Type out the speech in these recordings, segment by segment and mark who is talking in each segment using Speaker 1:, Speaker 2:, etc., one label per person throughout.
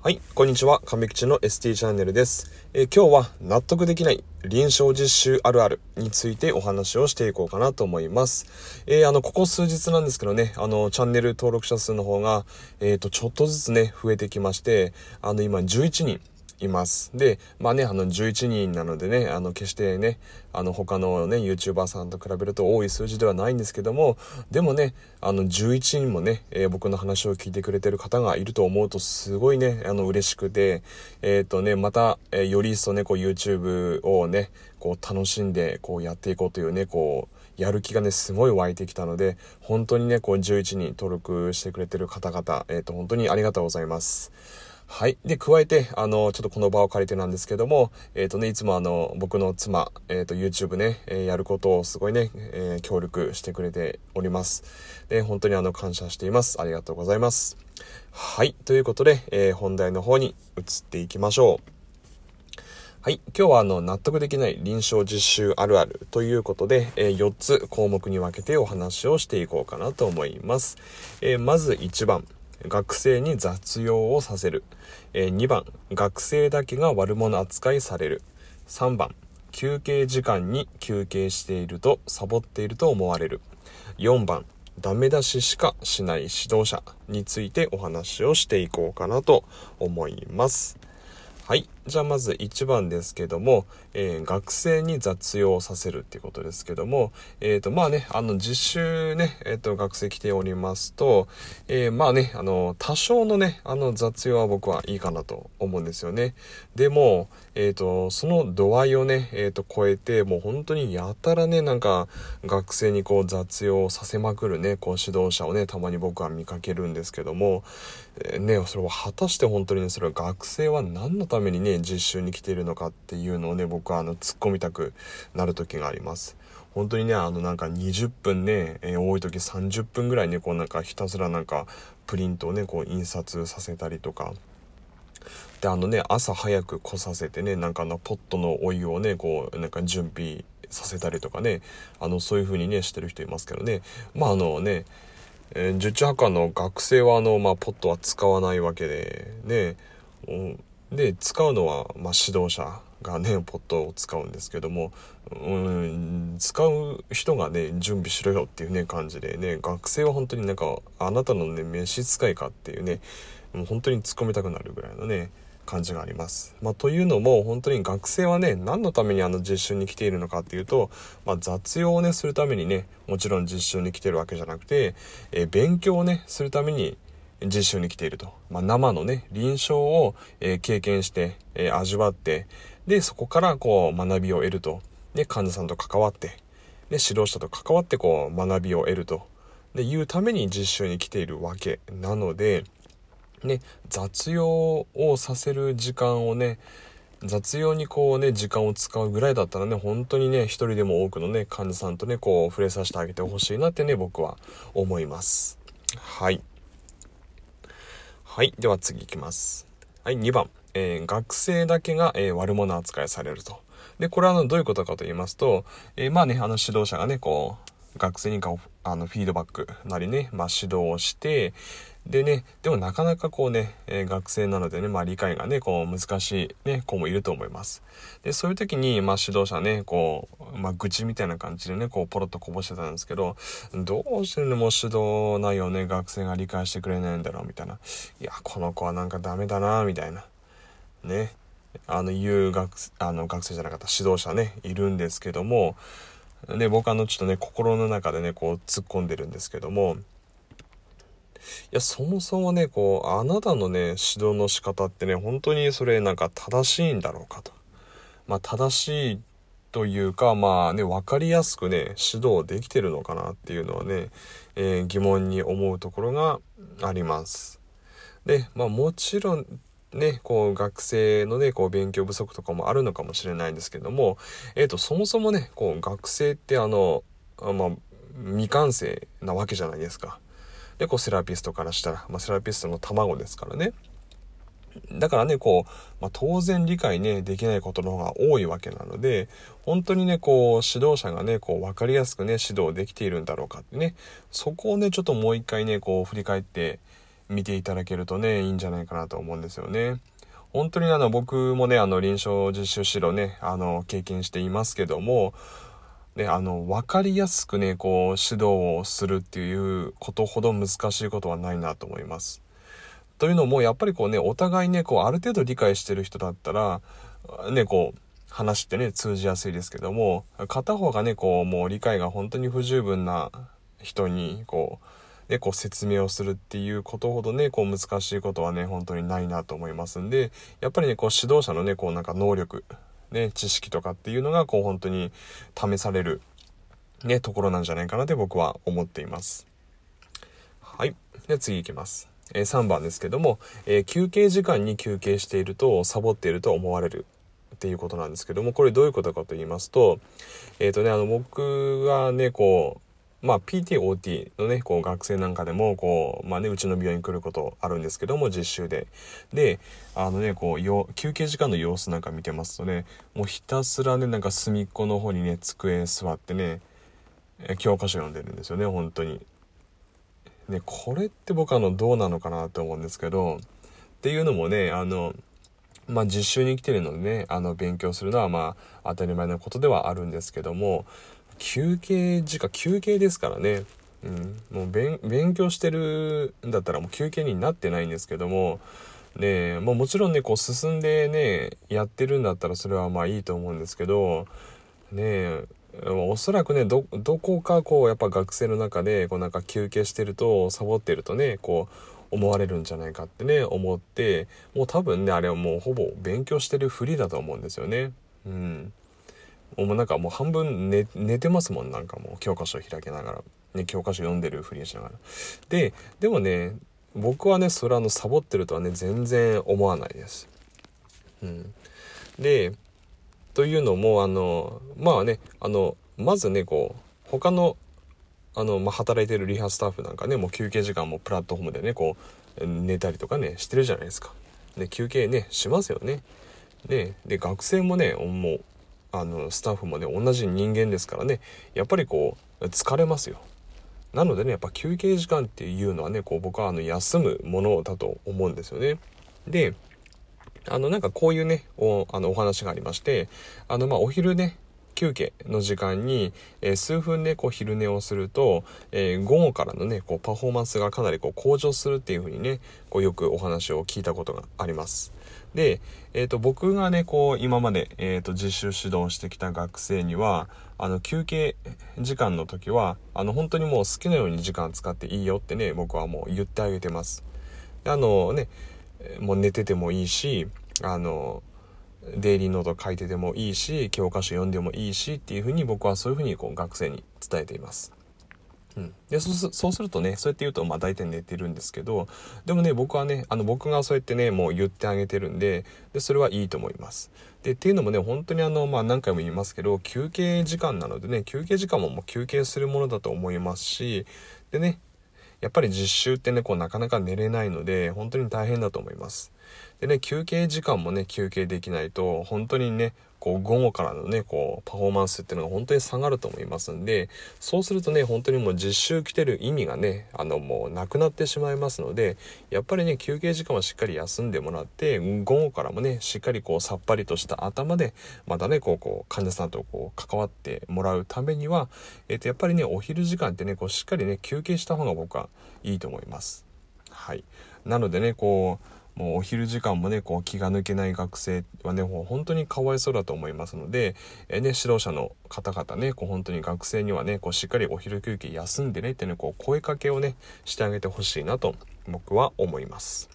Speaker 1: はい、こんにちは。亀吉の ST チャンネルです、えー、今日は納得できない臨床実習あるあるについてお話をしていこうかなと思います。えー、あの、ここ数日なんですけどね、あの、チャンネル登録者数の方が、えっ、ー、と、ちょっとずつね、増えてきまして、あの、今11人います。で、まあね、あの、11人なのでね、あの、決してね、あの、他のね、YouTuber さんと比べると多い数字ではないんですけども、でもね、あの、11人もね、えー、僕の話を聞いてくれてる方がいると思うと、すごいね、あの、嬉しくて、えっ、ー、とね、また、えー、より一層ね、こう、YouTube をね、こう、楽しんで、こう、やっていこうというね、こう、やる気がね、すごい湧いてきたので、本当にね、こう、11人登録してくれてる方々、えっ、と、本当にありがとうございます。はい。で、加えて、あの、ちょっとこの場を借りてなんですけども、えっ、ー、とね、いつもあの、僕の妻、えっ、ー、と、YouTube ね、えー、やることをすごいね、え協力してくれております。で、本当にあの、感謝しています。ありがとうございます。はい。ということで、え本題の方に移っていきましょう。はい。今日はあの、納得できない臨床実習あるあるということで、え4つ項目に分けてお話をしていこうかなと思います。えまず1番。学生に雑用をさせる。えー、2番、学生だけが悪者扱いされる。3番、休憩時間に休憩しているとサボっていると思われる。4番、ダメ出ししかしない指導者についてお話をしていこうかなと思います。はい。じゃあまず1番ですけども、えー、学生に雑用させるっていうことですけども、えっ、ー、と、まあね、あの、実習ね、えっ、ー、と、学生来ておりますと、えまあね、あの、多少のね、あの、雑用は僕はいいかなと思うんですよね。でも、えっ、と、その度合いをね、えっ、と、超えて、もう本当にやたらね、なんか、学生にこう、雑用させまくるね、こう、指導者をね、たまに僕は見かけるんですけども、えね、それは果たして本当にね、それは学生は何のためにね、実習に来ているのかっていうのをね、僕はあの、突っ込みたくなる時があります。本当にね、あのなんか20分ね、えー、多い時30分ぐらいね、こうなんかひたすらなんかプリントをね、こう印刷させたりとか、で、あのね、朝早く来させてね、なんかあのポットのお湯をね、こうなんか準備させたりとかね、あのそういう風にね、してる人いますけどね、まああのね、えー、受注派の学生はあの、まあ、ポットは使わないわけで、ね、で、使うのは、まあ、指導者がね、ポットを使うんですけども、うん、使う人がね、準備しろよっていうね、感じでね、学生は本当になんか、あなたのね、召使いかっていうね、もう本当に突っ込みたくなるぐらいのね、感じがあります。まあ、というのも、本当に学生はね、何のためにあの実習に来ているのかっていうと、まあ、雑用をね、するためにね、もちろん実習に来てるわけじゃなくて、え、勉強をね、するために、実習に来ていると。まあ、生のね、臨床を、え、経験して、え、味わって、で、そこからこう学びを得ると。で、患者さんと関わって、で、指導者と関わってこう学びを得ると。で、いうために実習に来ているわけなので、ね、雑用をさせる時間をね、雑用にこうね、時間を使うぐらいだったらね、本当にね、一人でも多くのね、患者さんとね、こう、触れさせてあげてほしいなってね、僕は思います。はい。はい。では次いきます。はい。2番。えー、学生だけが、えー、悪者扱いされると。で、これはあの、どういうことかと言いますと、えー、まあね、あの指導者がね、こう、学生にかあのフィードバックなりね、まあ、指導をして、でね、でもなかなかこうね、えー、学生なのでね、まあ理解がね、こう難しいね、子もいると思います。で、そういう時に、まあ指導者ね、こう、まあ愚痴みたいな感じでね、こうポロッとこぼしてたんですけど、どうしてでも指導内容ね、学生が理解してくれないんだろうみたいな。いや、この子はなんかダメだな、みたいな。ね。あの、言う学、あの、学生じゃなかった指導者ね、いるんですけども、ね、僕あの、ちょっとね、心の中でね、こう突っ込んでるんですけども、いや、そもそもね、こう、あなたのね、指導の仕方ってね、本当にそれなんか正しいんだろうかと。まあ、正しいというか、まあね、わかりやすくね、指導できてるのかなっていうのはね、えー、疑問に思うところがあります。で、まあもちろん、ね、こう学生のね、こう勉強不足とかもあるのかもしれないんですけども、えっ、ー、と、そもそもね、こう学生ってあの、あまあ、未完成なわけじゃないですか。で、こうセラピストからしたら、まあ、セラピストの卵ですからね。だからね、こう、まあ、当然理解ね、できないことの方が多いわけなので、本当にね、こう、指導者がね、こう、わかりやすくね、指導できているんだろうかってね、そこをね、ちょっともう一回ね、こう、振り返って、見ていただけるとね、いいんじゃないかなと思うんですよね。本当にあの、僕もね、あの、臨床実習指導ね、あの、経験していますけども、ね、あの、分かりやすくね、こう、指導をするっていうことほど難しいことはないなと思います。というのも、やっぱりこうね、お互いね、こう、ある程度理解してる人だったら、ね、こう、話ってね、通じやすいですけども、片方がね、こう、もう理解が本当に不十分な人に、こう、ね、こう説明をするっていうことほどね、こう難しいことはね、本当にないなと思いますんで、やっぱりね、こう指導者のね、こうなんか能力、ね、知識とかっていうのが、こう本当に試される、ね、ところなんじゃないかなって僕は思っています。はい。で、次行きます。えー、3番ですけども、えー、休憩時間に休憩しているとサボっていると思われるっていうことなんですけども、これどういうことかと言いますと、えっ、ー、とね、あの、僕がね、こう、まあ、PT、OT のね、こう、学生なんかでも、こう、まあね、うちの病院来ることあるんですけども、実習で。で、あのね、こう、よ休憩時間の様子なんか見てますとね、もうひたすらね、なんか隅っこの方にね、机座ってね、教科書読んでるんですよね、本当に。ね、これって僕あの、どうなのかなと思うんですけど、っていうのもね、あの、まあ実習に来てるのでね、あの、勉強するのはまあ当たり前のことではあるんですけども、休憩時間、休憩ですからね、うん、もう勉強してるんだったらもう休憩になってないんですけども、ねももちろんね、こう進んでね、やってるんだったらそれはまあいいと思うんですけど、ねおそらくねどこかこうやっぱ学生の中でこうなんか休憩してるとサボってるとねこう思われるんじゃないかってね思ってもう多分ねあれはもうほぼ勉強してるふりだと思うんですよね。うん。もうなんかもう半分寝寝てますもんなんかもう教科書開けながら、ね、教科書読んでるふりしながら。ででもね僕はねそれはあのサボってるとはね全然思わないです。うん、でというのも、あの、まあね、あの、まずね、こう、他の、あの、まあ、働いてるリハスタッフなんかね、もう休憩時間もプラットフォームでね、こう、寝たりとかね、してるじゃないですか。で、休憩ね、しますよね。で、で、学生もね、もう、あの、スタッフもね、同じ人間ですからね、やっぱりこう、疲れますよ。なのでね、やっぱ休憩時間っていうのはね、こう、僕はあの、休むものだと思うんですよね。で、あの、なんかこういうね、お、あの、お話がありまして、あの、まあ、お昼ね、休憩の時間に、えー、数分ね、こう昼寝をすると、えー、午後からのね、こうパフォーマンスがかなりこう向上するっていう風にね、こうよくお話を聞いたことがあります。で、えっ、ー、と、僕がね、こう今まで、えっ、と、実習指導してきた学生には、あの、休憩時間の時は、あの、本当にもう好きなように時間使っていいよってね、僕はもう言ってあげてます。あのね、もう寝ててもいいし、あの、デイリーノート書いててもいいし、教科書読んでもいいしっていうふうに僕はそういうふうにこう学生に伝えています。うん、でそうするとねそうやって言うとまあ大体寝てるんですけどでもね僕はねあの僕がそうやってねもう言ってあげてるんででそれはいいと思います。でっていうのもね本当にあのまあ何回も言いますけど休憩時間なのでね休憩時間ももう休憩するものだと思いますしでねやっぱり実習ってねこうなかなか寝れないので本当に大変だと思います。でね、休憩時間もね、休憩できないと、本当にね、こう、午後からのね、こう、パフォーマンスっていうのが本当に下がると思いますんで、そうするとね、本当にもう実習来てる意味がね、あの、もうなくなってしまいますので、やっぱりね、休憩時間はしっかり休んでもらって、午後からもね、しっかりこう、さっぱりとした頭で、またね、こう、こう、患者さんとこう、関わってもらうためには、えっ、と、やっぱりね、お昼時間ってね、こう、しっかりね、休憩した方が僕はいいと思います。はい。なのでね、こう、もうお昼時間もね、こう気が抜けない学生はね、もう本当にかわいそうだと思いますので、えー、ね、指導者の方々ね、こう本当に学生にはね、こうしっかりお昼休憩休んでねってね、こう声かけをね、してあげてほしいなと僕は思います。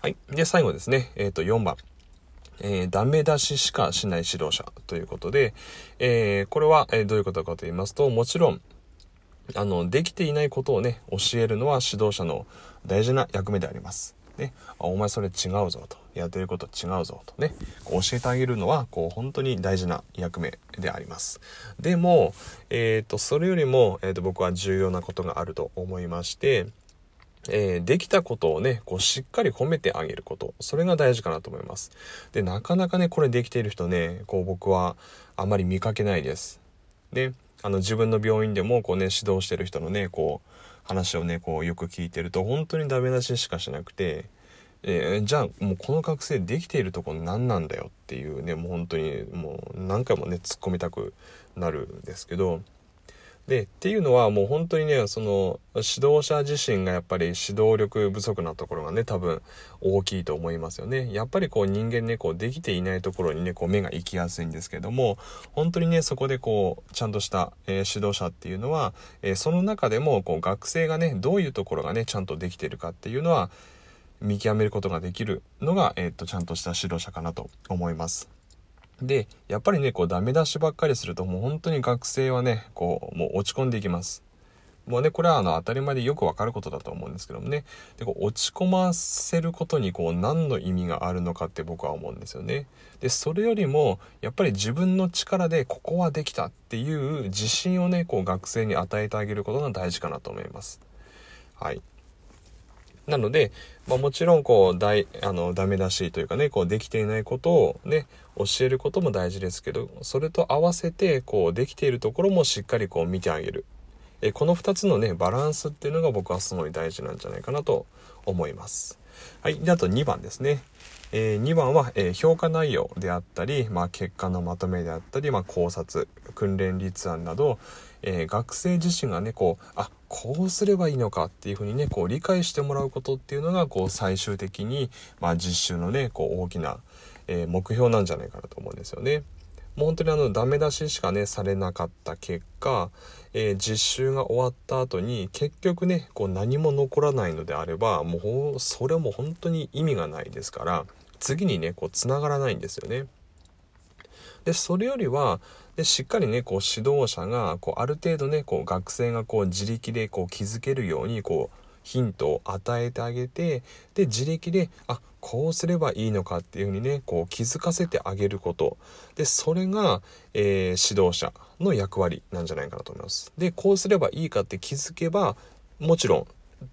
Speaker 1: はい。で、最後ですね、えっ、ー、と4番。えー、ダメ出ししかしない指導者ということで、えー、これは、えー、どういうことかと言いますと、もちろん、あの、できていないことをね、教えるのは指導者の大事な役目であります。ね、あお前それ違うぞと。やってること違うぞとね、教えてあげるのは、こう本当に大事な役目であります。でも、えっ、ー、と、それよりも、えっ、ー、と、僕は重要なことがあると思いまして、えー、できたことをね、こうしっかり褒めてあげること。それが大事かなと思います。で、なかなかね、これできている人ね、こう僕はあまり見かけないです。で、あの自分の病院でもこうね、指導してる人のね、こう、話をね、こうよく聞いてると、本当にダメ出ししかしなくて、えー、じゃあもうこの学生できているとこ何なんだよっていうね、もう本当にもう何回もね、突っ込みたくなるんですけど、でっていうのはもう本当にねその指導者自身がやっぱり指導力不足なところがね多分大きいと思いますよねやっぱりこう人間ねこうできていないところにねこう目が行きやすいんですけども本当にねそこでこうちゃんとした、えー、指導者っていうのは、えー、その中でもこう学生がねどういうところがねちゃんとできてるかっていうのは見極めることができるのが、えー、っとちゃんとした指導者かなと思います。で、やっぱりね、こうダメ出しばっかりするともう本当に学生はね、こう、もう落ち込んでいきます。もうね、これはあの当たり前でよくわかることだと思うんですけどもね。で、こう落ち込ませることにこう何の意味があるのかって僕は思うんですよね。で、それよりも、やっぱり自分の力でここはできたっていう自信をね、こう学生に与えてあげることが大事かなと思います。はい。なので、まあ、もちろんこう大あのダメ出しというかねこうできていないことをね教えることも大事ですけどそれと合わせてこうできているところもしっかりこう見てあげるえこの2つのねバランスっていうのが僕はすごい大事なんじゃないかなと思います。はい。で、あと2番ですね。えー、2番は、えー、評価内容であったり、まあ、結果のまとめであったり、まあ、考察、訓練立案など、えー、学生自身がね、こう、あ、こうすればいいのかっていうふうにね、こう理解してもらうことっていうのが、こう最終的に、まあ、実習のね、こう大きな、え目標なんじゃないかなと思うんですよね。もう本当にあのダメ出ししかねされなかった結果、えー、実習が終わった後に結局ねこう何も残らないのであればもうそれも本当に意味がないですから次にねこうつながらないんですよね。でそれよりはでしっかりねこう指導者がこうある程度ねこう学生がこう自力でこう気づけるようにこうヒントを与えてあげてで自力であこうすればいいのかっていうふうにねこう気づかせてあげることでそれが、えー、指導者の役割なんじゃないかなと思います。でこうすればいいかって気づけばもちろん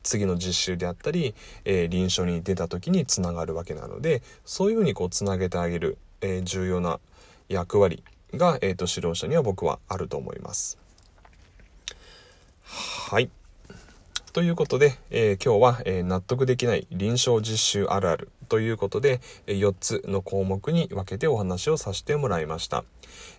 Speaker 1: 次の実習であったり、えー、臨床に出た時につながるわけなのでそういうふうにこうつなげてあげる、えー、重要な役割が、えーと指導者には僕はあると思います。はい。ということで、えー、今日は、えー、納得できない臨床実習あるあるということで、え、4つの項目に分けてお話をさせてもらいました。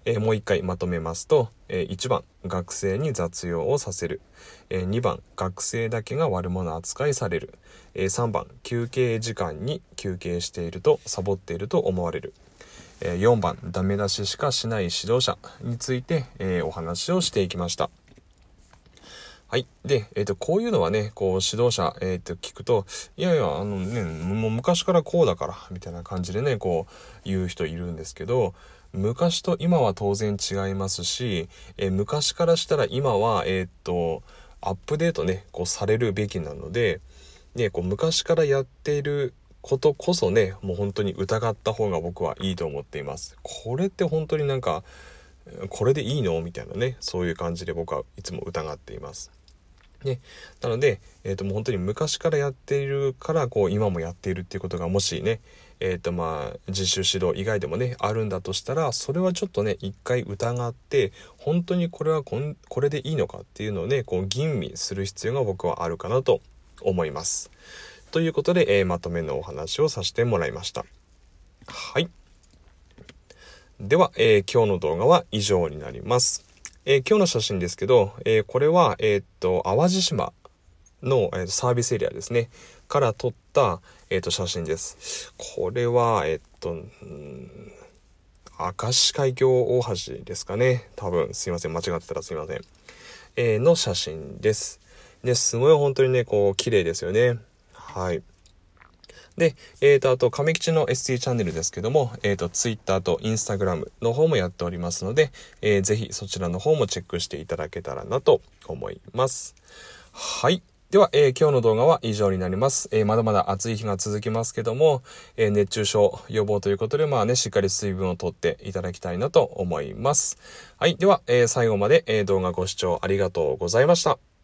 Speaker 1: えもう一回まとめますと、え1番、学生に雑用をさせる。え2番、学生だけが悪者扱いされる。え3番、休憩時間に休憩しているとサボっていると思われる。4番、ダメ出ししかしない指導者について、えお話をしていきました。はい。で、えっ、ー、と、こういうのはね、こう、指導者、えっ、ー、と、聞くと、いやいや、あのね、もう昔からこうだから、みたいな感じでね、こう、言う人いるんですけど、昔と今は当然違いますし、えー、昔からしたら今は、えっ、と、アップデートね、こう、されるべきなので、ね、こう、昔からやっていることこそね、もう本当に疑った方が僕はいいと思っています。これって本当になんか、これでいいのみたいなね、そういう感じで僕はいつも疑っています。ね。なので、えっ、ー、ともう本当に昔からやっているから、こう今もやっているっていうことがもしね、えっ、ー、とまあ、実習指導以外でもね、あるんだとしたら、それはちょっとね、一回疑って、本当にこれはこんこれでいいのかっていうのをね、こう吟味する必要が僕はあるかなと思います。ということで、えー、まとめのお話をさせてもらいました。はい。では、えー、今日の動画は以上になります。えー、今日の写真ですけど、え、これは、えっと、淡路島の、えー、サービスエリアですね、から撮った、えっと、写真です。これは、えっと、明石海峡大橋ですかね。多分、すいません。間違ってたらすいません。えの写真です。で、すごい本当にね、こう、綺麗ですよね。はい。で、えっ、ー、と、あと、亀吉の ST チャンネルですけども、えっ、ー、と、Twitter と Instagram の方もやっておりますので、えー、ぜひそちらの方もチェックしていただけたらなと思います。はい。では、えー、今日の動画は以上になります。えー、まだまだ暑い日が続きますけども、えー、熱中症予防ということで、まあね、しっかり水分をとっていただきたいなと思います。はい。では、え最後まで、え動画ご視聴ありがとうございました。